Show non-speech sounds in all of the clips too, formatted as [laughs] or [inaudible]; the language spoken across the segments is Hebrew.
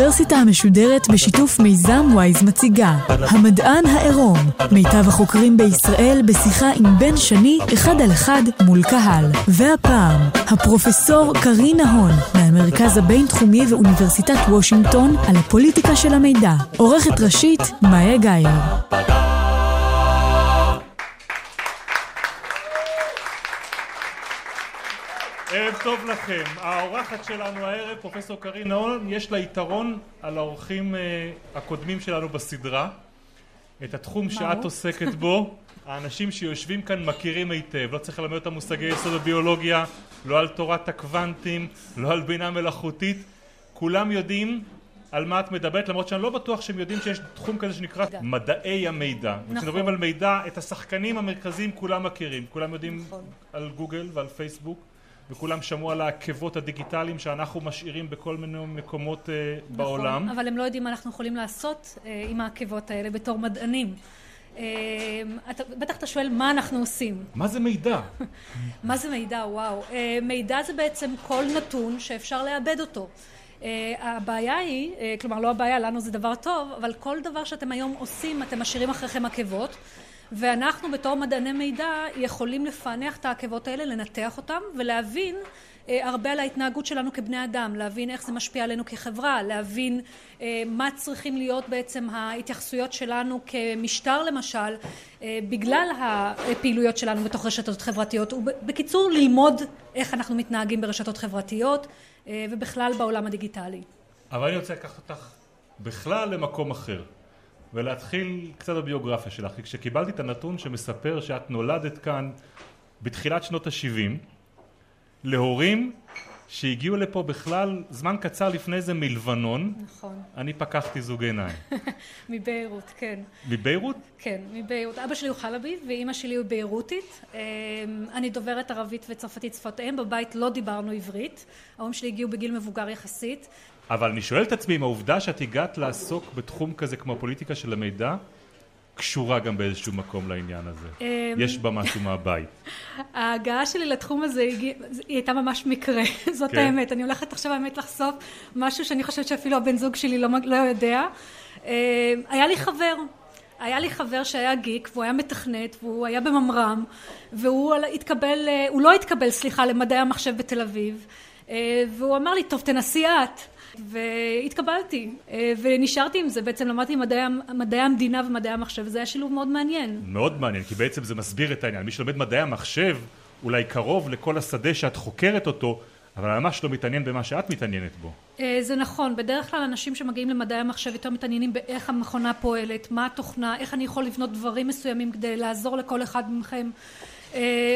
האוניברסיטה המשודרת בשיתוף מיזם וויז מציגה המדען העירום מיטב החוקרים בישראל בשיחה עם בן שני אחד על אחד מול קהל. והפעם הפרופסור קרין נהון מהמרכז הבינתחומי ואוניברסיטת וושינגטון על הפוליטיקה של המידע. עורכת ראשית מאיה גאייר טוב לכם. האורחת שלנו הערב, פרופסור קרין נהון, יש לה יתרון על האורחים אה, הקודמים שלנו בסדרה. את התחום שאת עוסקת בו, האנשים שיושבים כאן מכירים היטב. לא צריך ללמד אותם מושגי יסוד הביולוגיה, לא על תורת הקוונטים, לא על בינה מלאכותית. כולם יודעים על מה את מדברת, למרות שאני לא בטוח שהם יודעים שיש תחום כזה שנקרא מדעי המידע. נכון. כשמדברים על מידע, את השחקנים המרכזיים כולם מכירים. כולם יודעים נכון. על גוגל ועל פייסבוק. וכולם שמעו על העקבות הדיגיטליים שאנחנו משאירים בכל מיני מקומות בעולם. נכון, אבל הם לא יודעים מה אנחנו יכולים לעשות אה, עם העקבות האלה בתור מדענים. אה, אתה, בטח אתה שואל מה אנחנו עושים. מה זה מידע? [laughs] מה זה מידע? וואו. אה, מידע זה בעצם כל נתון שאפשר לאבד אותו. אה, הבעיה היא, אה, כלומר לא הבעיה, לנו זה דבר טוב, אבל כל דבר שאתם היום עושים, אתם משאירים אחריכם עקבות. ואנחנו בתור מדעני מידע יכולים לפענח את העקבות האלה, לנתח אותם ולהבין אה, הרבה על ההתנהגות שלנו כבני אדם, להבין איך זה משפיע עלינו כחברה, להבין אה, מה צריכים להיות בעצם ההתייחסויות שלנו כמשטר למשל, אה, בגלל הפעילויות שלנו בתוך רשתות חברתיות, ובקיצור ללמוד איך אנחנו מתנהגים ברשתות חברתיות אה, ובכלל בעולם הדיגיטלי. אבל אני רוצה לקחת אותך בכלל למקום אחר. ולהתחיל קצת בביוגרפיה שלך, כי כשקיבלתי את הנתון שמספר שאת נולדת כאן בתחילת שנות ה-70 להורים שהגיעו לפה בכלל זמן קצר לפני זה מלבנון, נכון. אני פקחתי זוג עיניים. [laughs] מביירות, כן. מביירות? כן, מביירות. אבא שלי הוא חלבי ואימא שלי הוא ביירותית. אמ, אני דוברת ערבית וצרפתית שפת אם, בבית לא דיברנו עברית. ההורים שלי הגיעו בגיל מבוגר יחסית. אבל אני שואל את עצמי אם העובדה שאת הגעת לעסוק בתחום כזה כמו הפוליטיקה של המידע קשורה גם באיזשהו מקום לעניין הזה. אמ, יש בה משהו מהבית. [laughs] ההגעה שלי לתחום הזה היא הייתה ממש מקרה, [laughs] זאת כן. האמת. אני הולכת עכשיו האמת לחשוף משהו שאני חושבת שאפילו הבן זוג שלי לא, לא יודע. אה, היה לי חבר, היה לי חבר שהיה גיק והוא היה מתכנת והוא היה בממר"ם והוא התקבל, אה, הוא לא התקבל סליחה למדעי המחשב בתל אביב והוא אמר לי טוב תנסי את. והתקבלתי אה, ונשארתי עם זה. בעצם למדתי מדעי, מדעי המדינה ומדעי המחשב וזה היה שילוב מאוד מעניין. מאוד מעניין, כי בעצם זה מסביר את העניין. מי שלומד מדעי המחשב, אולי קרוב לכל השדה שאת חוקרת אותו, אבל ממש לא מתעניין במה שאת מתעניינת בו. אה, זה נכון, בדרך כלל אנשים שמגיעים למדעי המחשב יותר מתעניינים באיך המכונה פועלת, מה התוכנה, איך אני יכול לבנות דברים מסוימים כדי לעזור לכל אחד מכם, אה,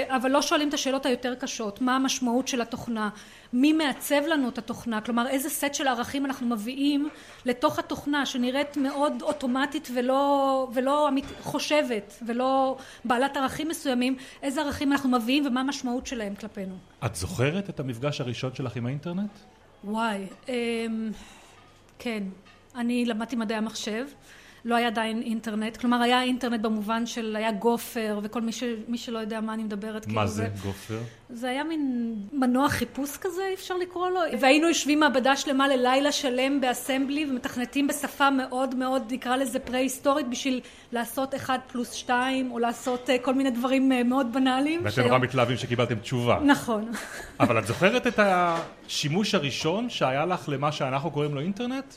אבל לא שואלים את השאלות היותר קשות, מה המשמעות של התוכנה, מי מעצב לנו את התוכנה, כלומר איזה סט של ערכים אנחנו מביאים לתוך התוכנה שנראית מאוד אוטומטית ולא, ולא אמית, חושבת ולא בעלת ערכים מסוימים, איזה ערכים אנחנו מביאים ומה המשמעות שלהם כלפינו. את זוכרת את המפגש הראשון שלך עם האינטרנט? וואי, אמ, כן, אני למדתי מדעי המחשב, לא היה עדיין אינטרנט, כלומר היה אינטרנט במובן של היה גופר וכל מי, ש, מי שלא יודע מה אני מדברת. מה כאילו, זה גופר? זה היה מין מנוע חיפוש כזה, אפשר לקרוא לו, והיינו יושבים מעבדה שלמה ללילה שלם באסמבלי ומתכנתים בשפה מאוד מאוד, נקרא לזה פרה-היסטורית, בשביל לעשות אחד פלוס שתיים, או לעשות אה, כל מיני דברים אה, מאוד בנאליים. ואתם נורא מתלהבים שקיבלתם תשובה. נכון. אבל את זוכרת את השימוש הראשון שהיה לך למה שאנחנו קוראים לו אינטרנט?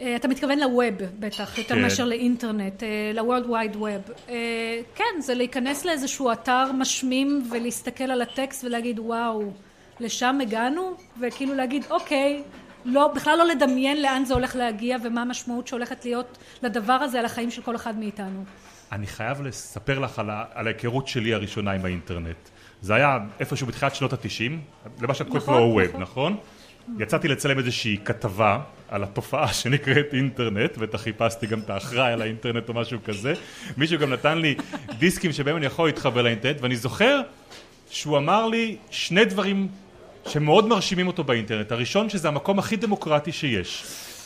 אה, אתה מתכוון לווב בטח, יותר כן. מאשר לאינטרנט, ל-World Wide Web. כן, זה להיכנס לאיזשהו אתר משמים ולהסתכל על הטקסט ולהגיד וואו, לשם הגענו? וכאילו להגיד אוקיי, לא, בכלל לא לדמיין לאן זה הולך להגיע ומה המשמעות שהולכת להיות לדבר הזה על החיים של כל אחד מאיתנו. אני חייב לספר לך על, ה- על ההיכרות שלי הראשונה עם האינטרנט. זה היה איפשהו בתחילת שנות התשעים, למה שאת קוראת נכון, לו הווב, נכון. נכון? יצאתי לצלם איזושהי כתבה על התופעה שנקראת אינטרנט, בטח חיפשתי גם את האחראי על האינטרנט או משהו כזה. מישהו גם נתן לי דיסקים שבהם אני יכול להתחבר לאינטרנט, ואני זוכר שהוא אמר לי שני דברים שמאוד מרשימים אותו באינטרנט. הראשון שזה המקום הכי דמוקרטי שיש.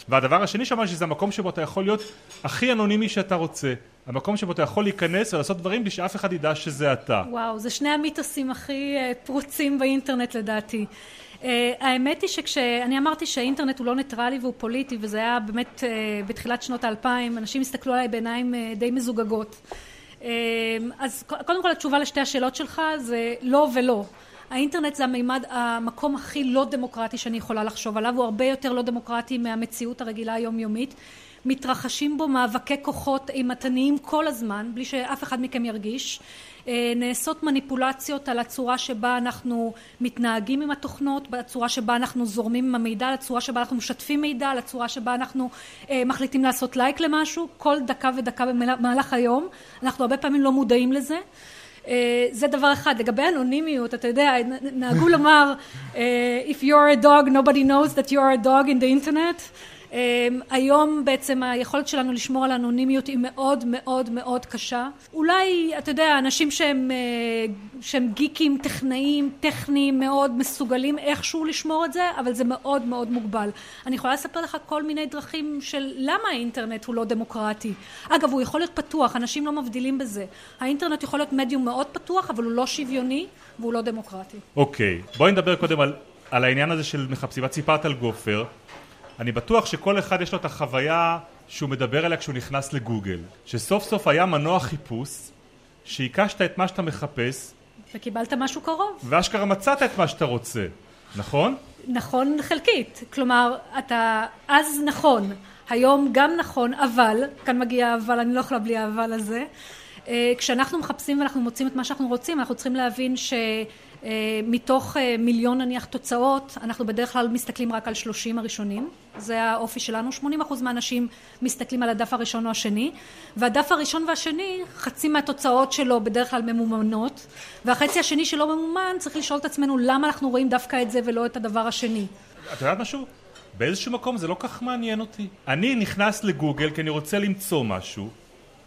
והדבר השני שאמר שזה המקום שבו אתה יכול להיות הכי אנונימי שאתה רוצה. המקום שבו אתה יכול להיכנס ולעשות דברים בלי שאף אחד ידע שזה אתה. וואו, זה שני המיתוסים הכי אה, פרוצים באינטרנט לדעתי. Uh, האמת היא שכשאני אמרתי שהאינטרנט הוא לא ניטרלי והוא פוליטי וזה היה באמת uh, בתחילת שנות האלפיים אנשים הסתכלו עליי בעיניים uh, די מזוגגות. uh, אז קודם כל התשובה לשתי השאלות שלך זה לא ולא. האינטרנט זה המימד המקום הכי לא דמוקרטי שאני יכולה לחשוב עליו הוא הרבה יותר לא דמוקרטי מהמציאות הרגילה היומיומית. מתרחשים בו מאבקי כוחות אימתניים כל הזמן בלי שאף אחד מכם ירגיש נעשות מניפולציות על הצורה שבה אנחנו מתנהגים עם התוכנות, בצורה שבה אנחנו זורמים עם המידע, על הצורה שבה אנחנו משתפים מידע, על הצורה שבה אנחנו אה, מחליטים לעשות לייק למשהו, כל דקה ודקה במהלך היום, אנחנו הרבה פעמים לא מודעים לזה. אה, זה דבר אחד. לגבי אנונימיות, אתה יודע, נהגו לומר, If you're a dog, nobody knows that you're a dog in the internet. אמ, היום בעצם היכולת שלנו לשמור על אנונימיות היא מאוד מאוד מאוד קשה. אולי, אתה יודע, אנשים שהם, אה, שהם גיקים, טכנאים, טכניים, מאוד מסוגלים איכשהו לשמור את זה, אבל זה מאוד מאוד מוגבל. אני יכולה לספר לך כל מיני דרכים של למה האינטרנט הוא לא דמוקרטי. אגב, הוא יכול להיות פתוח, אנשים לא מבדילים בזה. האינטרנט יכול להיות מדיום מאוד פתוח, אבל הוא לא שוויוני והוא לא דמוקרטי. אוקיי, okay. בואי נדבר קודם על, על העניין הזה של מחפשים. את סיפרת על גופר. אני בטוח שכל אחד יש לו את החוויה שהוא מדבר עליה כשהוא נכנס לגוגל שסוף סוף היה מנוע חיפוש שהיקשת את מה שאתה מחפש וקיבלת משהו קרוב ואשכרה מצאת את מה שאתה רוצה, נכון? נכון חלקית, כלומר אתה אז נכון, היום גם נכון אבל, כאן מגיע אבל, אני לא יכולה בלי האבל הזה אה, כשאנחנו מחפשים ואנחנו מוצאים את מה שאנחנו רוצים אנחנו צריכים להבין ש... אה, מתוך אה, מיליון נניח תוצאות אנחנו בדרך כלל מסתכלים רק על שלושים הראשונים. זה האופי שלנו. שמונים אחוז מהאנשים מסתכלים על הדף הראשון או השני והדף הראשון והשני חצי מהתוצאות שלו בדרך כלל ממומנות והחצי השני שלא ממומן צריך לשאול את עצמנו למה אנחנו רואים דווקא את זה ולא את הדבר השני. את יודעת משהו? באיזשהו מקום זה לא כך מעניין אותי. אני נכנס לגוגל כי אני רוצה למצוא משהו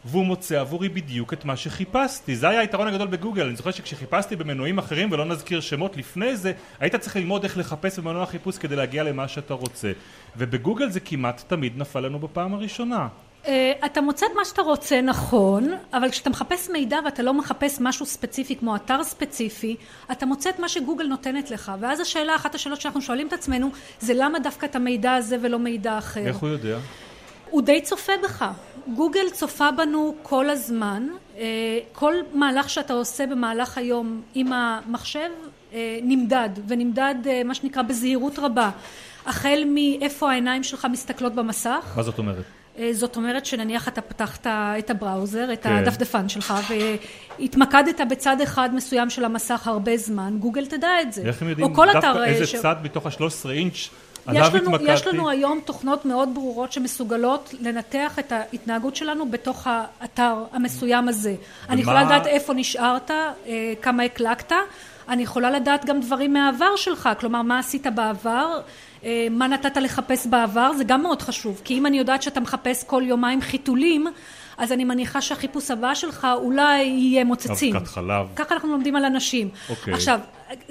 והוא מוצא עבורי בדיוק את מה שחיפשתי. זה היה היתרון הגדול בגוגל. אני זוכר שכשחיפשתי במנועים אחרים ולא נזכיר שמות לפני זה היית צריך ללמוד איך לחפש במנוע חיפוש כדי להגיע למה שאתה רוצה. ובגוגל זה כמעט תמיד נפל לנו בפעם הראשונה. Uh, אתה מוצא את מה שאתה רוצה נכון אבל כשאתה מחפש מידע ואתה לא מחפש משהו ספציפי כמו אתר ספציפי אתה מוצא את מה שגוגל נותנת לך. ואז השאלה אחת השאלות שאנחנו שואלים את עצמנו זה למה דווקא את המידע הזה ולא מידע אחר? איך הוא יודע? הוא די צופה בך גוגל צופה בנו כל הזמן אה, כל מהלך שאתה עושה במהלך היום עם המחשב אה, נמדד ונמדד אה, מה שנקרא בזהירות רבה החל מאיפה העיניים שלך מסתכלות במסך מה זאת אומרת? זאת אומרת שנניח אתה פתחת את הבראוזר, את כן. הדפדפן שלך והתמקדת בצד אחד מסוים של המסך הרבה זמן, גוגל תדע את זה. איך הם יודעים דווקא איזה ש... צד מתוך ה-13 אינץ' יש לנו, יש לנו היום תוכנות מאוד ברורות שמסוגלות לנתח את ההתנהגות שלנו בתוך האתר המסוים הזה. ומה... אני יכולה לדעת איפה נשארת, אה, כמה הקלקת, אני יכולה לדעת גם דברים מהעבר שלך, כלומר מה עשית בעבר, אה, מה נתת לחפש בעבר, זה גם מאוד חשוב, כי אם אני יודעת שאתה מחפש כל יומיים חיתולים אז אני מניחה שהחיפוש הבא שלך אולי יהיה מוצצים. אבקת חלב. ככה אנחנו לומדים על אנשים. אוקיי. עכשיו,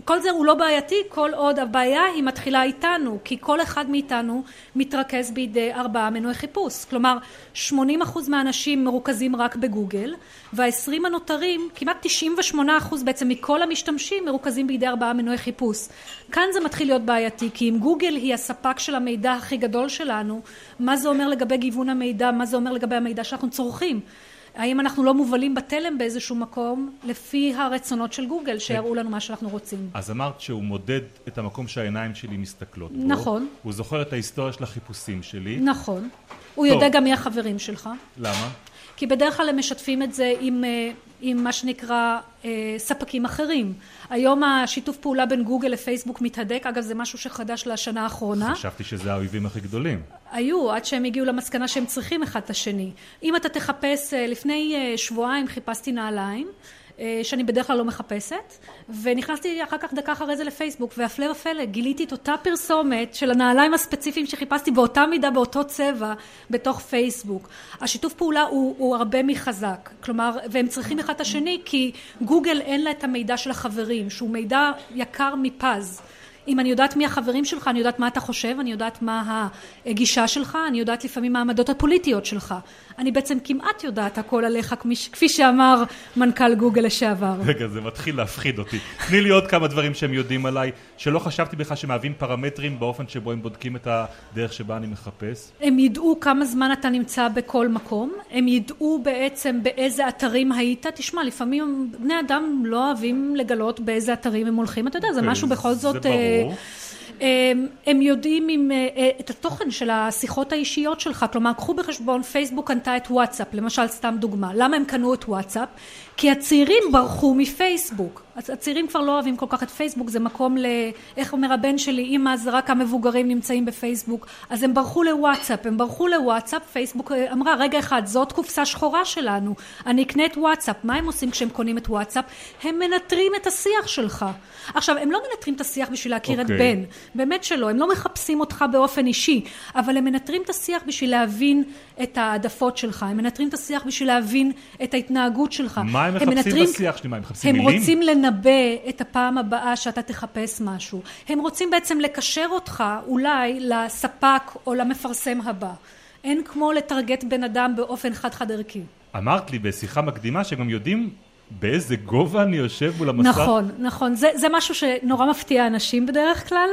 כל זה הוא לא בעייתי כל עוד הבעיה היא מתחילה איתנו כי כל אחד מאיתנו מתרכז בידי ארבעה מנועי חיפוש. כלומר 80 אחוז מהאנשים מרוכזים רק בגוגל והעשרים הנותרים כמעט 98 אחוז בעצם מכל המשתמשים מרוכזים בידי ארבעה מנועי חיפוש. כאן זה מתחיל להיות בעייתי כי אם גוגל היא הספק של המידע הכי גדול שלנו מה זה אומר לגבי גיוון המידע מה זה אומר לגבי המידע שאנחנו צורכים האם אנחנו לא מובלים בתלם באיזשהו מקום לפי הרצונות של גוגל שיראו לנו מה שאנחנו רוצים. אז אמרת שהוא מודד את המקום שהעיניים שלי מסתכלות בו. נכון. הוא זוכר את ההיסטוריה של החיפושים שלי. נכון. הוא יודע גם מי החברים שלך. למה? כי בדרך כלל הם משתפים את זה עם, אה, עם מה שנקרא אה, ספקים אחרים. היום השיתוף פעולה בין גוגל לפייסבוק מתהדק, אגב זה משהו שחדש לשנה האחרונה. חשבתי שזה האויבים הכי גדולים. היו, עד שהם הגיעו למסקנה שהם צריכים אחד את השני. אם אתה תחפש, אה, לפני שבועיים חיפשתי נעליים אה, שאני בדרך כלל לא מחפשת ונכנסתי אחר כך דקה אחרי זה לפייסבוק והפלא ופלא גיליתי את אותה פרסומת של הנעליים הספציפיים שחיפשתי באותה מידה באותו צבע בתוך פייסבוק. השיתוף פעולה הוא, הוא הרבה מחזק. כלומר והם צריכים אחד את השני כי גוגל אין לה את המידע של החברים שהוא מידע יקר מפז. אם אני יודעת מי החברים שלך, אני יודעת מה אתה חושב, אני יודעת מה הגישה שלך, אני יודעת לפעמים מה העמדות הפוליטיות שלך. אני בעצם כמעט יודעת הכל עליך, כפי שאמר מנכ"ל גוגל לשעבר. רגע, זה מתחיל להפחיד אותי. תני לי עוד כמה דברים שהם יודעים עליי, שלא חשבתי בכלל שמהווים פרמטרים באופן שבו הם בודקים את הדרך שבה אני מחפש. הם ידעו כמה זמן אתה נמצא בכל מקום, הם ידעו בעצם באיזה אתרים היית. תשמע, לפעמים בני אדם לא אוהבים לגלות באיזה אתרים הם הולכים, אתה יודע, זה משהו בכל זאת... זה ברור. הם, הם יודעים עם, את התוכן של השיחות האישיות שלך, כלומר קחו בחשבון פייסבוק קנתה את וואטסאפ, למשל סתם דוגמה, למה הם קנו את וואטסאפ? כי הצעירים ברחו מפייסבוק, הצעירים כבר לא אוהבים כל כך את פייסבוק, זה מקום ל... איך אומר הבן שלי, אם אז רק המבוגרים נמצאים בפייסבוק, אז הם ברחו לוואטסאפ, הם ברחו לוואטסאפ, פייסבוק אמרה רגע אחד, זאת קופסה שחורה שלנו, אני אקנה את וואטסאפ, מה הם עושים כשהם קונים את וואטסאפ? הם מנטרים את השיח שלך. עכשיו, הם לא מנטרים את השיח בשביל להכיר okay. את אוקיי. בן, באמת שלא, הם לא מחפשים אותך באופן אישי, אבל הם מנטרים את השיח בשביל להבין את העדפות שלך, הם מנטרים את השיח בשביל להבין את ההתנהגות שלך. מה הם מחפשים מנטרים, בשיח שלי? מה, הם מחפשים הם מילים? רוצים לנבא את הפעם הבאה שאתה תחפש משהו. הם רוצים בעצם לקשר אותך אולי לספק או למפרסם הבא. אין כמו לטרגט בן אדם באופן חד-חד ערכי. אמרת לי בשיחה מקדימה שגם יודעים באיזה גובה אני יושב מול המסך? נכון, נכון. זה, זה משהו שנורא מפתיע אנשים בדרך כלל,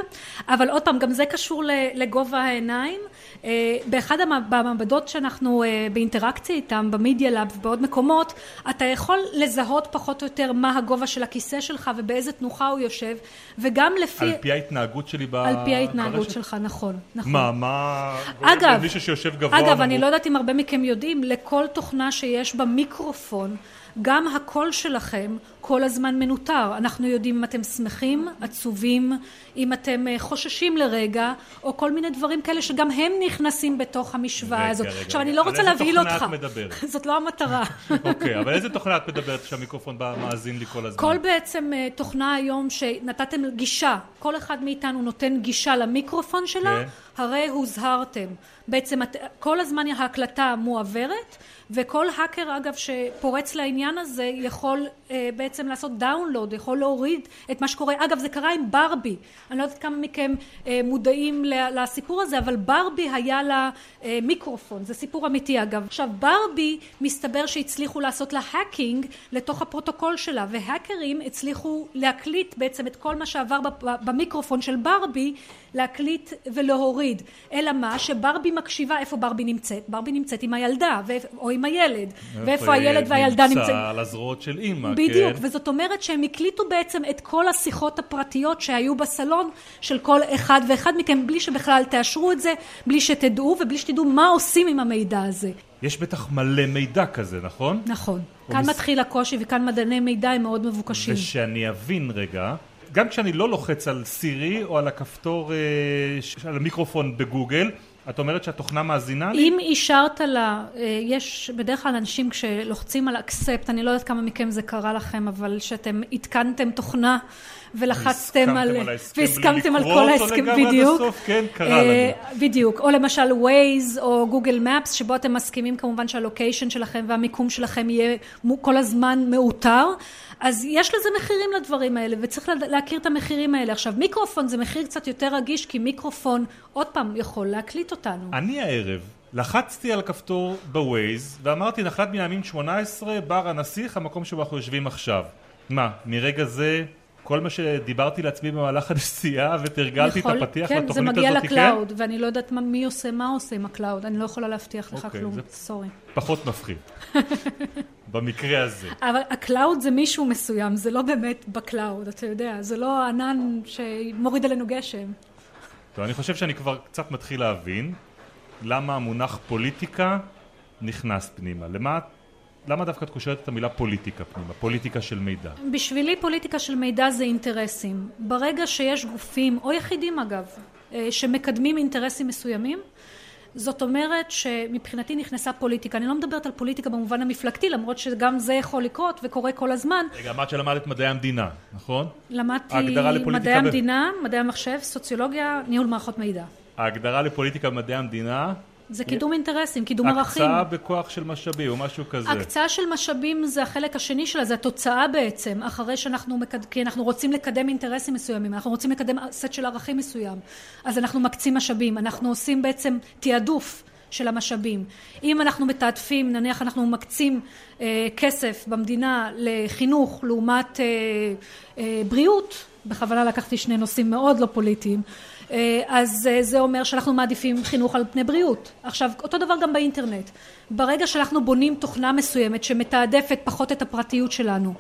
אבל עוד פעם, גם זה קשור לגובה העיניים. אה, באחד המעבדות שאנחנו אה, באינטראקציה איתם, במדיה לאב ובעוד מקומות, אתה יכול לזהות פחות או יותר מה הגובה של הכיסא שלך ובאיזה תנוחה הוא יושב, וגם לפי... על פי ההתנהגות שלי ברשת? על פי ההתנהגות שלך, נכון, נכון. מה, מה... אגב, מישהו שיושב גבוה... אגב, אני לא יודעת אם הרבה מכם יודעים, לכל תוכנה שיש בה מיקרופון, גם הקול שלכם כל הזמן מנוטר. אנחנו יודעים אם אתם שמחים, עצובים, אם אתם אה, חוששים לרגע, או כל מיני דברים כאלה שגם הם נכנסים בתוך המשוואה רגע, הזאת. רגע, עכשיו, רגע. אני לא רוצה להבהיל אותך. על איזה תוכנה את מדברת? [laughs] זאת לא המטרה. [laughs] אוקיי, אבל איזה תוכנה את מדברת כשהמיקרופון בא מאזין לי כל הזמן? כל בעצם אה, תוכנה היום שנתתם גישה, כל אחד מאיתנו נותן גישה למיקרופון שלה, כן. הרי הוזהרתם. בעצם כל הזמן ההקלטה מועברת, וכל האקר אגב שפורץ לעניין הזה יכול אה, בעצם לעשות דאונלוד, יכול להוריד את מה שקורה. אגב זה קרה עם ברבי, אני לא יודעת כמה מכם אה, מודעים לסיפור הזה, אבל ברבי היה לה אה, מיקרופון, זה סיפור אמיתי אגב. עכשיו Barbie מסתבר שהצליחו לעשות לה hacking לתוך הפרוטוקול שלה, והאקרים הצליחו להקליט בעצם את כל מה שעבר במיקרופון של Barbie, להקליט ולהוריד. אלא מה? ש Barbie מקשיבה איפה Barbie נמצאת. Barbie נמצאת עם הילדה, או עם הילד. ואיפה הילד והילדה נמצא נמצאים. על הזרועות של אימא, בדיוק, כן? וזאת אומרת שהם הקליטו בעצם את כל השיחות הפרטיות שהיו בסלון של כל אחד ואחד מכם, בלי שבכלל תאשרו את זה, בלי שתדעו ובלי שתדעו מה עושים עם המידע הזה. יש בטח מלא מידע כזה, נכון? נכון. כאן מס- מתחיל הקושי וכאן מדעני מידע הם מאוד מבוקשים. ושאני אבין רגע, גם כשאני לא לוחץ על סירי או על הכפתור, אה, על המיקרופון בגוגל, את אומרת שהתוכנה מאזינה לי? אם אישרת לה, אה, יש בדרך כלל אנשים כשלוחצים על אקספט, אני לא יודעת כמה מכם זה קרה לכם, אבל שאתם התקנתם תוכנה ולחצתם על... והסכמתם על כל ההסכם, בדיוק. הסוף, כן, קרה אה, לנו. בדיוק. או למשל ווייז או גוגל מפס, שבו אתם מסכימים כמובן שהלוקיישן שלכם והמיקום שלכם יהיה כל הזמן מאותר. אז יש לזה מחירים לדברים האלה, וצריך להכיר את המחירים האלה. עכשיו, מיקרופון זה מחיר קצת יותר רגיש, כי מיקרופון, עוד פעם, יכול להקליט אותנו. אני הערב לחצתי על הכפתור בווייז ואמרתי נחלת בנימין 18 בר הנסיך המקום שבו אנחנו יושבים עכשיו מה מרגע זה כל מה שדיברתי לעצמי במהלך [laughs] הנסיעה ותרגלתי יכול- את הפתיח כן, לתוכנית זה הזאת מגיע כן? ל cloud, ואני לא יודעת מה, מי עושה מה עושה עם ה cloud, אני לא יכולה להבטיח לך אוקיי, כלום, זה- sorry. פחות מפחיד [laughs] במקרה הזה אבל ה cloud זה מישהו מסוים, זה לא באמת ב cloud, אתה יודע, זה לא ענן שמוריד עלינו גשם. טוב, אני חושב שאני כבר קצת מתחיל להבין למה המונח פוליטיקה נכנס פנימה. למה למה דווקא את קושרת את המילה פוליטיקה פנימה? פוליטיקה של מידע. בשבילי פוליטיקה של מידע זה אינטרסים. ברגע שיש גופים, או יחידים אגב, אה, שמקדמים אינטרסים מסוימים, זאת אומרת שמבחינתי נכנסה פוליטיקה. אני לא מדברת על פוליטיקה במובן המפלגתי, למרות שגם זה יכול לקרות וקורה כל הזמן. רגע אמרת שלמדת מדעי המדינה נכון? למדתי מדעי ב- המדינה, מדעי המחשב, סוציולוגיה, ניהול מערכות מידע. ההגדרה לפוליטיקה במדעי המדינה זה קידום אינטרסים, קידום ערכים. הקצאה בכוח של משאבים או משהו כזה. הקצאה של משאבים זה החלק השני שלה, זה התוצאה בעצם, אחרי שאנחנו, מקד... כי אנחנו רוצים לקדם אינטרסים מסוימים, אנחנו רוצים לקדם סט של ערכים מסוים, אז אנחנו מקצים משאבים, אנחנו עושים בעצם תעדוף של המשאבים. אם אנחנו מתעדפים, נניח אנחנו מקצים אה, כסף במדינה לחינוך לעומת אה, אה, בריאות, בכוונה לקחתי שני נושאים מאוד לא פוליטיים, אה, אז אה, זה אומר שאנחנו מעדיפים חינוך על פני בריאות. עכשיו, אותו דבר גם באינטרנט. ברגע שאנחנו בונים תוכנה מסוימת שמתעדפת פחות את הפרטיות שלנו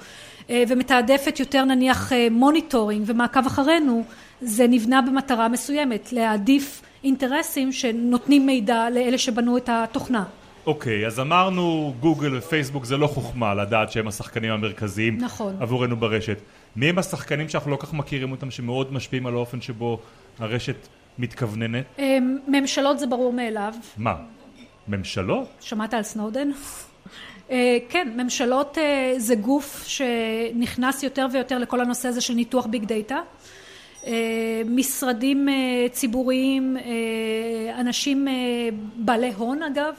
אה, ומתעדפת יותר נניח monitoring ומעקב אחרינו, זה נבנה במטרה מסוימת, להעדיף אינטרסים שנותנים מידע לאלה שבנו את התוכנה. אוקיי, okay, אז אמרנו גוגל ופייסבוק זה לא חוכמה לדעת שהם השחקנים המרכזיים נכון. עבורנו ברשת. מי הם השחקנים שאנחנו לא כך מכירים אותם שמאוד משפיעים על האופן שבו הרשת מתכווננת? אמ, ממשלות זה ברור מאליו. מה? ממשלות? שמעת על סנודן? אה, כן, ממשלות אה, זה גוף שנכנס יותר ויותר לכל הנושא הזה של ניתוח big data. אה, משרדים ציבוריים, אנשים בעלי הון אגב,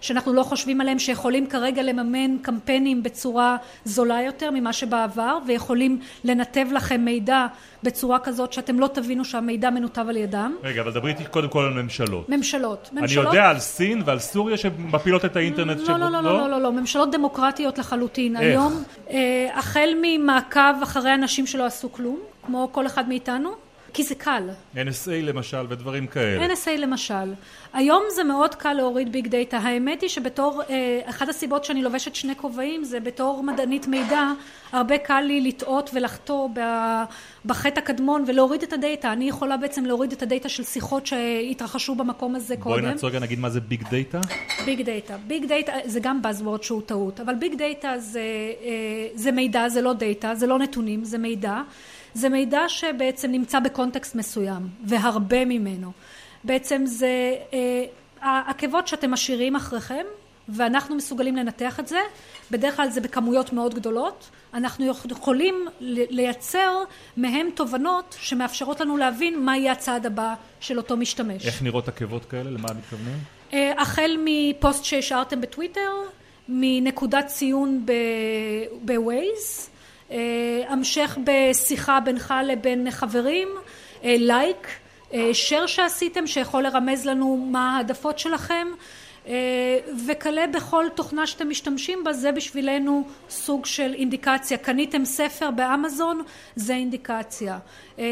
שאנחנו לא חושבים עליהם שיכולים כרגע לממן קמפיינים בצורה זולה יותר ממה שבעבר ויכולים לנתב לכם מידע בצורה כזאת שאתם לא תבינו שהמידע מנותב על ידם. רגע, אבל דברי איתי קודם כל על ממשלות. ממשלות. אני יודע על סין ועל סוריה שמפילות את האינטרנט. לא, לא, לא, לא, לא, לא, ממשלות דמוקרטיות לחלוטין. היום, אה, החל ממעקב אחרי אנשים שלא עשו כלום, כמו כל אחד מאיתנו, כי זה קל. NSA למשל ודברים כאלה. NSA למשל. היום זה מאוד קל להוריד ביג דאטה. האמת היא שבתור, אה, אחת הסיבות שאני לובשת שני כובעים זה בתור מדענית מידע, הרבה קל לי לטעות ולחטוא בחטא הקדמון ולהוריד את הדאטה. אני יכולה בעצם להוריד את הדאטה של שיחות שהתרחשו במקום הזה בואי קודם. בואי נעצור רגע נגיד מה זה ביג דאטה. ביג דאטה. ביג דאטה זה גם buzzword שהוא טעות, אבל ביג דאטה זה, אה, זה מידע, זה לא דאטה, זה לא נתונים, זה מידע. זה מידע שבעצם נמצא בקונטקסט מסוים, והרבה ממנו. בעצם זה אה, העקבות שאתם משאירים אחריכם, ואנחנו מסוגלים לנתח את זה, בדרך כלל זה בכמויות מאוד גדולות, אנחנו יכולים לייצר מהם תובנות שמאפשרות לנו להבין מה יהיה הצעד הבא של אותו משתמש. איך נראות עקבות כאלה? למה מתכוונים? אה, החל מפוסט שהשארתם בטוויטר, מנקודת ציון בווייז, המשך בשיחה בינך לבין חברים, לייק, share שעשיתם שיכול לרמז לנו מה העדפות שלכם אה, וכלה בכל תוכנה שאתם משתמשים בה זה בשבילנו סוג של אינדיקציה. קניתם ספר באמזון זה אינדיקציה. אה,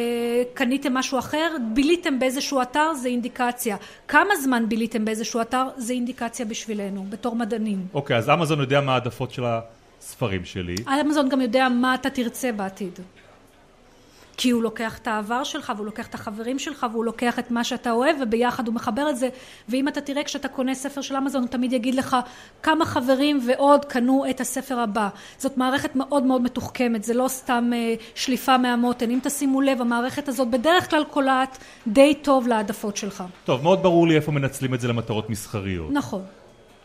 קניתם משהו אחר ביליתם באיזשהו אתר זה אינדיקציה. כמה זמן ביליתם באיזשהו אתר זה אינדיקציה בשבילנו בתור מדענים. אוקיי אז אמזון יודע מה העדפות של ה... ספרים שלי. אמזון גם יודע מה אתה תרצה בעתיד. כי הוא לוקח את העבר שלך והוא לוקח את החברים שלך והוא לוקח את מה שאתה אוהב וביחד הוא מחבר את זה. ואם אתה תראה כשאתה קונה ספר של אמזון הוא תמיד יגיד לך כמה חברים ועוד קנו את הספר הבא. זאת מערכת מאוד מאוד מתוחכמת זה לא סתם אה, שליפה מהמותן. אם תשימו לב המערכת הזאת בדרך כלל קולעת די טוב להעדפות שלך. טוב מאוד ברור לי איפה מנצלים את זה למטרות מסחריות. נכון.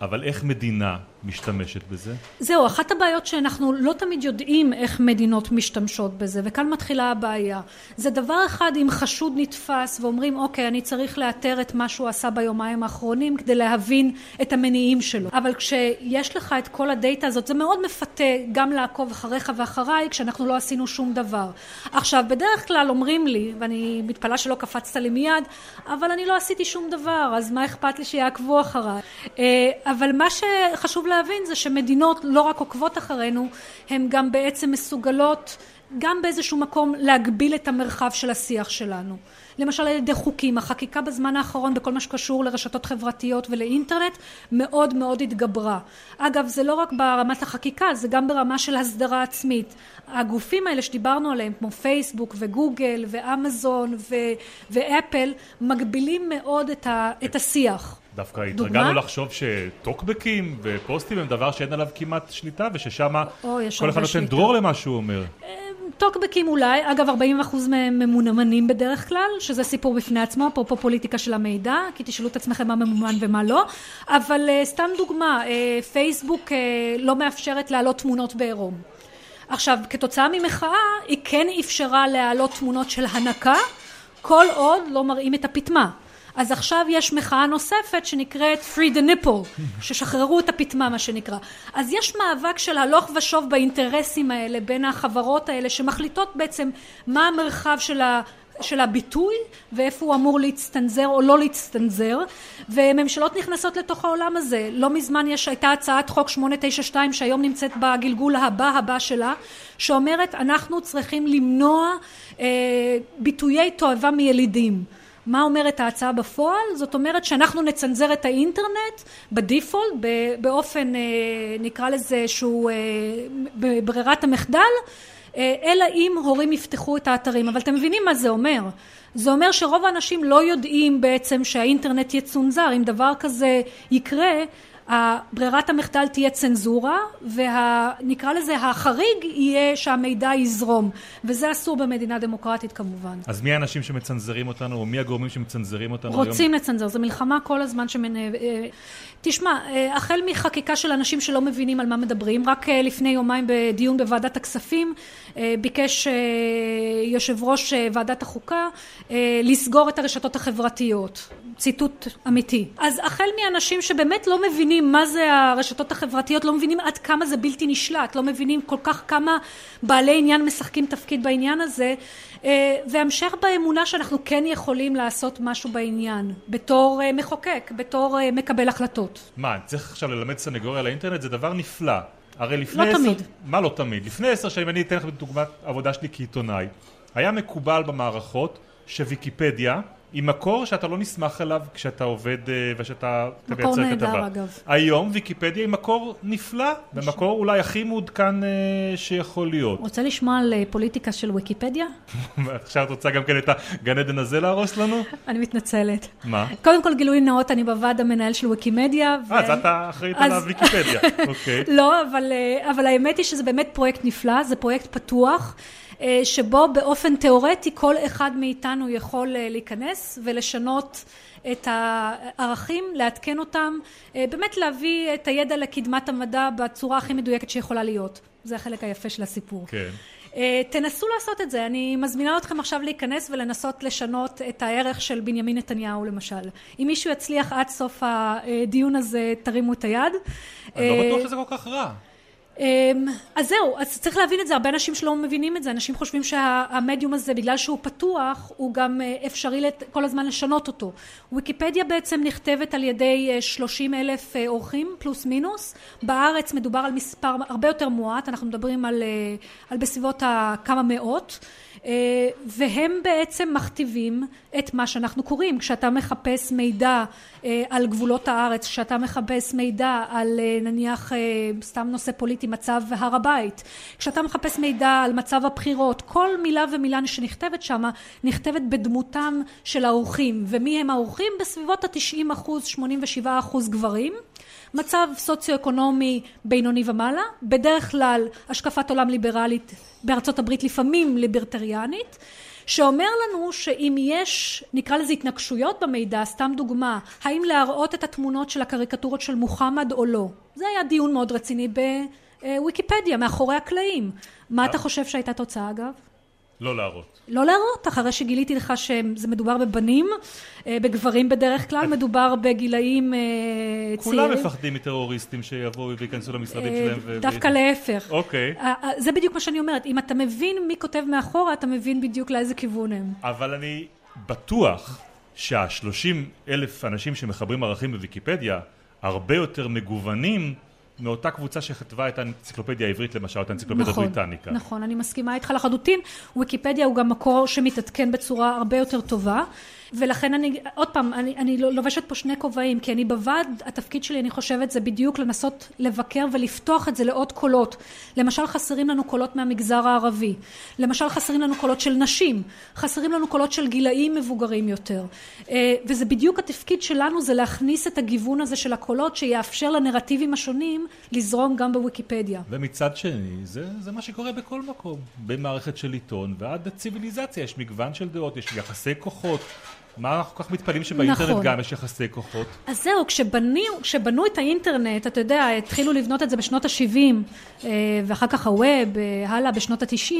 אבל איך מדינה משתמשת בזה? זהו, אחת הבעיות שאנחנו לא תמיד יודעים איך מדינות משתמשות בזה, וכאן מתחילה הבעיה. זה דבר אחד אם חשוד נתפס ואומרים, אוקיי, אני צריך לאתר את מה שהוא עשה ביומיים האחרונים כדי להבין את המניעים שלו. אבל כשיש לך את כל הדאטה הזאת, זה מאוד מפתה גם לעקוב אחריך ואחריי כשאנחנו לא עשינו שום דבר. עכשיו, בדרך כלל אומרים לי, ואני מתפלאה שלא קפצת לי מיד, אבל אני לא עשיתי שום דבר, אז מה אכפת לי שיעקבו אחריי? אה, אבל מה שחשוב להבין זה שמדינות לא רק עוקבות אחרינו, הן גם בעצם מסוגלות גם באיזשהו מקום להגביל את המרחב של השיח שלנו. למשל על ידי חוקים, החקיקה בזמן האחרון בכל מה שקשור לרשתות חברתיות ולאינטרנט מאוד מאוד התגברה. אגב זה לא רק ברמת החקיקה זה גם ברמה של הסדרה עצמית. הגופים האלה שדיברנו עליהם כמו פייסבוק וגוגל ואמזון ו- ואפל מגבילים מאוד את, ה- את השיח. דווקא התרגלנו לחשוב שטוקבקים ופוסטים הם דבר שאין עליו כמעט שליטה וששם כל אחד נותן דרור למה שהוא אומר. אה, טוקבקים אולי, אגב 40% מהם ממונמנים בדרך כלל, שזה סיפור בפני עצמו, אפרופו פוליטיקה של המידע, כי תשאלו את עצמכם מה ממומן ומה לא, אבל uh, סתם דוגמה, uh, פייסבוק uh, לא מאפשרת להעלות תמונות בעירום. עכשיו, כתוצאה ממחאה, היא כן אפשרה להעלות תמונות של הנקה, כל עוד לא מראים את הפטמה. אז עכשיו יש מחאה נוספת שנקראת Free the Nipple, ששחררו את הפטמה מה שנקרא. אז יש מאבק של הלוך ושוב באינטרסים האלה בין החברות האלה שמחליטות בעצם מה המרחב של ה... של הביטוי ואיפה הוא אמור להצטנזר או לא להצטנזר. וממשלות נכנסות לתוך העולם הזה. לא מזמן יש הייתה הצעת חוק 892 שהיום נמצאת בגלגול הבא הבא שלה שאומרת אנחנו צריכים למנוע אה, ביטויי תועבה מילידים מה אומרת ההצעה בפועל? זאת אומרת שאנחנו נצנזר את האינטרנט בדיפולט באופן אה, נקרא לזה שהוא אה, בברירת המחדל אה, אלא אם הורים יפתחו את האתרים. אבל אתם מבינים מה זה אומר? זה אומר שרוב האנשים לא יודעים בעצם שהאינטרנט יצונזר. אם דבר כזה יקרה ברירת המחדל תהיה צנזורה ונקרא לזה החריג יהיה שהמידע יזרום וזה אסור במדינה דמוקרטית כמובן. אז מי האנשים שמצנזרים אותנו או מי הגורמים שמצנזרים אותנו רוצים היום? רוצים לצנזר, זו מלחמה כל הזמן שמנ... אה, תשמע, אה, החל מחקיקה של אנשים שלא מבינים על מה מדברים, רק אה, לפני יומיים בדיון בוועדת הכספים ביקש יושב ראש ועדת החוקה לסגור את הרשתות החברתיות, ציטוט אמיתי. אז החל מאנשים שבאמת לא מבינים מה זה הרשתות החברתיות, לא מבינים עד כמה זה בלתי נשלט, לא מבינים כל כך כמה בעלי עניין משחקים תפקיד בעניין הזה, אה, והמשך באמונה שאנחנו כן יכולים לעשות משהו בעניין, בתור אה, מחוקק, בתור אה, מקבל החלטות. מה, צריך עכשיו ללמד סנגוריה לאינטרנט? זה דבר נפלא. הרי לפני לא עשר... תמיד. מה לא תמיד? לפני עשר שנים, אני אתן לך דוגמת עבודה שלי כעיתונאי, היה מקובל במערכות שוויקיפדיה היא מקור שאתה לא נסמך עליו כשאתה עובד אה, ושאתה מקור נהדר אגב. היום ויקיפדיה היא מקור נפלא ומקור אולי הכי מעודכן אה, שיכול להיות. רוצה לשמוע על אה, פוליטיקה של ויקיפדיה? [laughs] עכשיו את רוצה גם כן את הגן עדן הזה להרוס לנו? [laughs] אני מתנצלת. מה? קודם כל גילוי נאות אני בוועד המנהל של ויקימדיה. אה, אז אתה אחראית על הוויקיפדיה, [laughs] אוקיי. לא, אבל האמת היא שזה באמת פרויקט נפלא, זה פרויקט פתוח. אה, שבו באופן תיאורטי כל אחד מאיתנו יכול אה, להיכנס ולשנות את הערכים, לעדכן אותם, אה, באמת להביא את הידע לקדמת המדע בצורה הכי מדויקת שיכולה להיות. זה החלק היפה של הסיפור. כן. תנסו לעשות את זה, אני מזמינה אתכם עכשיו להיכנס ולנסות לשנות את הערך של בנימין נתניהו למשל. אם מישהו יצליח עד סוף הדיון הזה תרימו את היד. אני לא בטוח שזה כל כך רע. אמ, אז זהו, אז צריך להבין את זה, הרבה אנשים שלא מבינים את זה, אנשים חושבים שהמדיום הזה בגלל שהוא פתוח הוא גם אה, אפשרי כל הזמן לשנות אותו. ויקיפדיה בעצם נכתבת על ידי 30 אה, אלף אה, אורחים פלוס מינוס, בארץ מדובר על מספר הרבה יותר מועט, אנחנו מדברים על, על בסביבות כמה מאות והם בעצם מכתיבים את מה שאנחנו קוראים. כשאתה מחפש מידע אה, על גבולות הארץ כשאתה מחפש מידע על אה, נניח סתם נושא פוליטי מצב הר הבית כשאתה מחפש מידע על מצב הבחירות כל מילה ומילה שנכתבת שם נכתבת בדמותם של האורחים. ומי הם האורחים? בסביבות התשעים אחוז שמונים ושבעה אחוז גברים מצב סוציו-אקונומי בינוני ומעלה, בדרך כלל השקפת עולם ליברלית בארצות הברית לפעמים ליברטריאנית, שאומר לנו שאם יש נקרא לזה התנגשויות במידע, סתם דוגמה, האם להראות את התמונות של הקריקטורות של מוחמד או לא, זה היה דיון מאוד רציני בוויקיפדיה מאחורי הקלעים. מה אתה חושב שהייתה תוצאה אגב? לא להראות. לא להראות, אחרי שגיליתי לך שזה מדובר בבנים, אה, בגברים בדרך כלל, מדובר בגילאים אה, צעירים. כולם מפחדים מטרוריסטים שיבואו וייכנסו למשרדים אה, שלהם. דווקא להפך. אוקיי. זה בדיוק מה שאני אומרת, אם אתה מבין מי כותב מאחורה, אתה מבין בדיוק לאיזה כיוון הם. אבל אני בטוח שהשלושים אלף אנשים שמחברים ערכים בוויקיפדיה, הרבה יותר מגוונים מאותה קבוצה שכתבה את האנציקלופדיה העברית למשל, את האנציקלופדיה נכון, הבריטניקה. נכון, אני מסכימה איתך לחלוטין. ויקיפדיה הוא גם מקור שמתעדכן בצורה הרבה יותר טובה. ולכן אני, עוד פעם, אני, אני לא, לובשת פה שני כובעים, כי אני בוועד, התפקיד שלי, אני חושבת, זה בדיוק לנסות לבקר ולפתוח את זה לעוד קולות. למשל, חסרים לנו קולות מהמגזר הערבי. למשל, חסרים לנו קולות של נשים. חסרים לנו קולות של גילאים מבוגרים יותר. אה, וזה בדיוק התפקיד שלנו, זה להכניס את הגיוון הזה של הקולות, שיאפשר לנרטיבים השונים לזרום גם בוויקיפדיה. ומצד שני, זה, זה מה שקורה בכל מקום. במערכת של עיתון ועד הציוויליזציה יש מגוון של דעות, יש יחסי כוחות. מה אנחנו כל כך מתפלאים שבאינטרנט נכון. גם יש יחסי כוחות? אז זהו, כשבנו, כשבנו את האינטרנט, אתה יודע, התחילו לבנות את זה בשנות ה-70 ואחר כך הווב, אה, הלאה בשנות ה-90,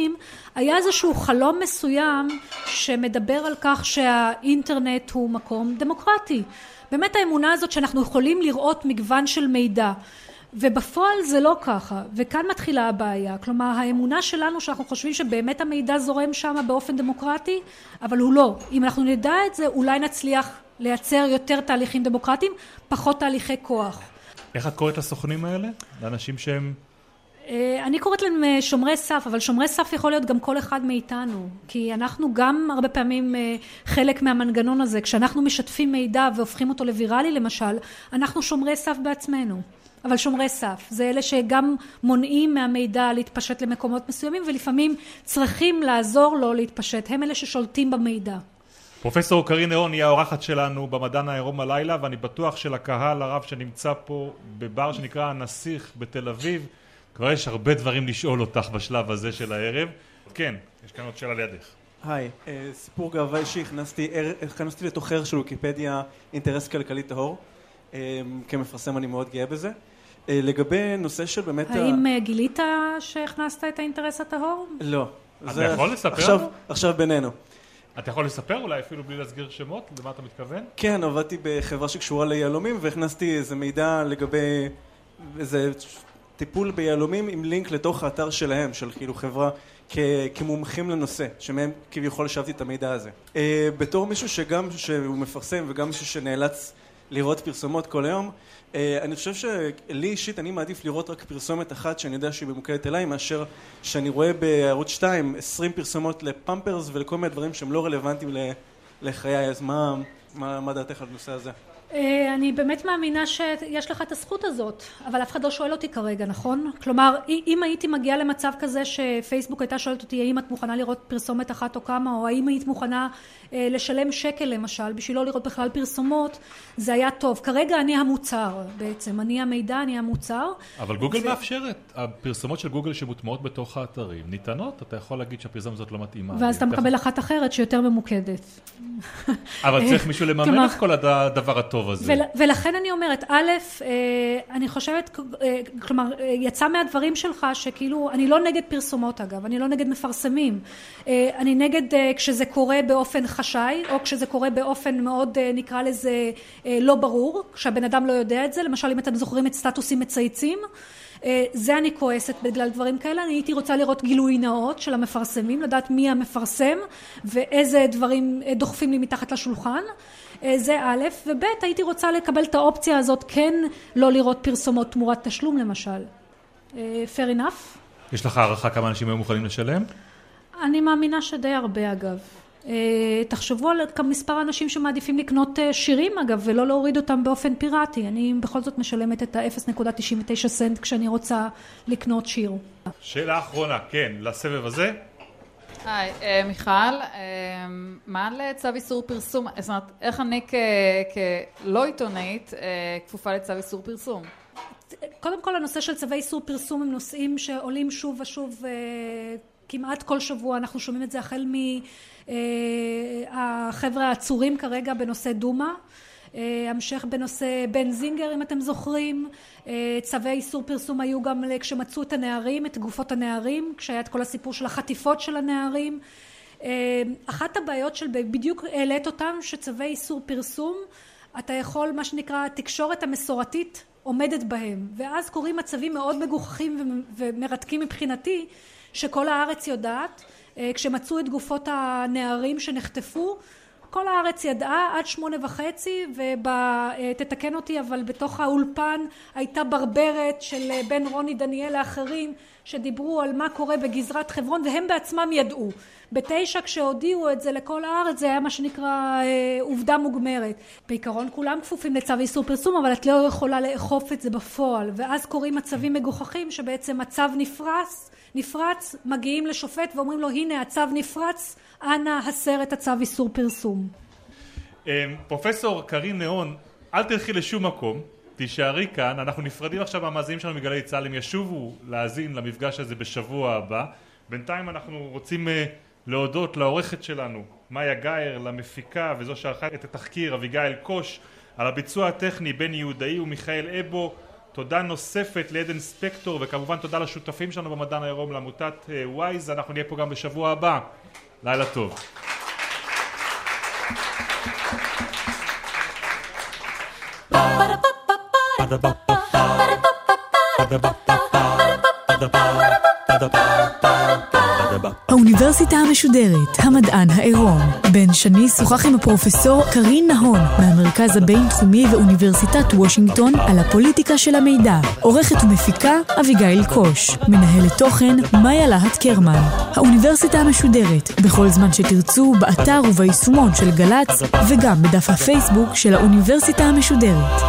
היה איזשהו חלום מסוים שמדבר על כך שהאינטרנט הוא מקום דמוקרטי. באמת האמונה הזאת שאנחנו יכולים לראות מגוון של מידע. ובפועל זה לא ככה, וכאן מתחילה הבעיה. כלומר, האמונה שלנו שאנחנו חושבים שבאמת המידע זורם שם באופן דמוקרטי, אבל הוא לא. אם אנחנו נדע את זה, אולי נצליח לייצר יותר תהליכים דמוקרטיים, פחות תהליכי כוח. איך את קוראת לסוכנים האלה? לאנשים שהם... אה, אני קוראת להם אה, שומרי סף, אבל שומרי סף יכול להיות גם כל אחד מאיתנו, כי אנחנו גם הרבה פעמים אה, חלק מהמנגנון הזה. כשאנחנו משתפים מידע והופכים אותו לוויראלי למשל, אנחנו שומרי סף בעצמנו. אבל שומרי סף, זה אלה שגם מונעים מהמידע להתפשט למקומות מסוימים ולפעמים צריכים לעזור לו להתפשט, הם אלה ששולטים במידע. פרופסור קרין נהון היא האורחת שלנו במדען העירום הלילה ואני בטוח שלקהל הרב שנמצא פה בבר שנקרא הנסיך בתל אביב כבר יש הרבה דברים לשאול אותך בשלב הזה של הערב. כן, יש כאן עוד שאלה לידך. היי, אה, סיפור גאווה אישי, הכנסתי, הכנסתי לתוך ערך של ויקיפדיה אינטרס כלכלי טהור. אה, כמפרסם אני מאוד גאה בזה. אה, לגבי נושא של באמת... האם ה... גילית שהכנסת את האינטרס הטהור? לא. אתה יכול לספר? עכשיו, עכשיו בינינו. אתה יכול לספר אולי אפילו בלי להסגיר שמות? למה אתה מתכוון? כן, עבדתי בחברה שקשורה ליהלומים והכנסתי איזה מידע לגבי איזה טיפול ביהלומים עם לינק לתוך האתר שלהם, של כאילו חברה כ- כמומחים לנושא, שמהם כביכול שבתי את המידע הזה. Uh, בתור מישהו שגם שהוא מפרסם וגם מישהו שנאלץ לראות פרסומות כל היום, uh, אני חושב שלי אישית אני מעדיף לראות רק פרסומת אחת שאני יודע שהיא ממוקדת אליי, מאשר שאני רואה בערוץ 2 20 פרסומות לפמפרס ולכל מיני דברים שהם לא רלוונטיים לחיי, אז מה, מה, מה דעתך על הנושא הזה? אה, אני באמת מאמינה שיש לך את הזכות הזאת, אבל אף אחד לא שואל אותי כרגע, נכון? כלומר, אם הייתי מגיעה למצב כזה שפייסבוק הייתה שואלת אותי האם את מוכנה לראות פרסומת אחת או כמה, או האם היית מוכנה אה, לשלם שקל למשל, בשביל לא לראות בכלל פרסומות, זה היה טוב. כרגע אני המוצר בעצם, אני המידע, אני המוצר. אבל גוגל ו... מאפשרת, הפרסומות של גוגל שמוטמעות בתוך האתרים ניתנות, אתה יכול להגיד שהפרסומת הזאת לא מתאימה. ואז אתה מקבל אחת אחרת שיותר ממוקדת. אבל צריך מישהו לממן את כל הדבר הטוב. הטוב הזה. ול, ולכן אני אומרת, א', אה, אני חושבת, אה, כלומר, אה, יצא מהדברים שלך שכאילו, אני לא נגד פרסומות אגב, אני לא נגד מפרסמים. אני נגד כשזה קורה באופן חשאי, או כשזה קורה באופן מאוד, נקרא לזה, לא ברור, כשהבן אדם לא יודע את זה, למשל אם אתם זוכרים את סטטוסים מצייצים. זה אני כועסת בגלל דברים כאלה, אני הייתי רוצה לראות גילוי נאות של המפרסמים, לדעת מי המפרסם ואיזה דברים דוחפים לי מתחת לשולחן. אה, זה א', וב', הייתי רוצה לקבל את האופציה הזאת כן לא לראות פרסומות תמורת תשלום למשל. אה, fair enough. יש לך הערכה כמה אנשים היו מוכנים לשלם? אני מאמינה שדי הרבה אגב. אה, תחשבו על מספר אנשים שמעדיפים לקנות שירים אגב ולא להוריד אותם באופן פיראטי. אני בכל זאת משלמת את ה-0.99 סנט כשאני רוצה לקנות שיר. שאלה אחרונה, כן, לסבב הזה. היי, אה, מיכל, אה, מה על צו איסור פרסום? זאת אומרת, איך אני כלא עיתונאית אה, כפופה לצו איסור פרסום? קודם כל הנושא של צווי איסור פרסום הם נושאים שעולים שוב ושוב כמעט כל שבוע אנחנו שומעים את זה החל מהחבר'ה העצורים כרגע בנושא דומא אה, המשך בנושא בן זינגר אם אתם זוכרים, אה, צווי איסור פרסום היו גם כשמצאו את הנערים, את גופות הנערים, כשהיה את כל הסיפור של החטיפות של הנערים. אה, אחת הבעיות של בדיוק העלית אותם שצווי איסור פרסום אתה יכול מה שנקרא התקשורת המסורתית עומדת בהם. ואז קורים מצבים מאוד מגוחכים ומרתקים מבחינתי שכל הארץ יודעת כשמצאו את גופות הנערים שנחטפו כל הארץ ידעה עד שמונה וחצי ותתקן אותי אבל בתוך האולפן הייתה ברברת של בן רוני דניאל לאחרים שדיברו על מה קורה בגזרת חברון והם בעצמם ידעו. בתשע כשהודיעו את זה לכל הארץ זה היה מה שנקרא אה, עובדה מוגמרת. בעיקרון כולם כפופים לצו איסור פרסום אבל את לא יכולה לאכוף את זה בפועל. ואז קורים מצבים מגוחכים שבעצם הצו נפרס נפרץ מגיעים לשופט ואומרים לו הנה הצו נפרץ אנא הסר את הצו איסור פרסום. אמ, פרופסור קרין נהון, אל תלכי לשום מקום, תישארי כאן, אנחנו נפרדים עכשיו מהמאזינים שלנו מגלי צה"ל, הם ישובו להאזין למפגש הזה בשבוע הבא, בינתיים אנחנו רוצים uh, להודות לעורכת שלנו, מאיה גאייר, למפיקה וזו שערכה את התחקיר, אביגיל קוש, על הביצוע הטכני, בני יהודאי ומיכאל אבו, תודה נוספת לעדן ספקטור וכמובן תודה לשותפים שלנו במדען העירום לעמותת וויז, אנחנו נהיה פה גם בשבוע הבא. לילה טוב. האוניברסיטה המשודרת, המדען העירום. בן שני שוחח עם הפרופסור קרין נהון מהמרכז הבינתחומי ואוניברסיטת וושינגטון על הפוליטיקה של המידע. עורכת ומפיקה אביגיל קוש. מנהלת תוכן מאיה להט קרמן. האוניברסיטה המשודרת, בכל זמן שתרצו, באתר וביישומון של גל"צ וגם בדף הפייסבוק של האוניברסיטה המשודרת.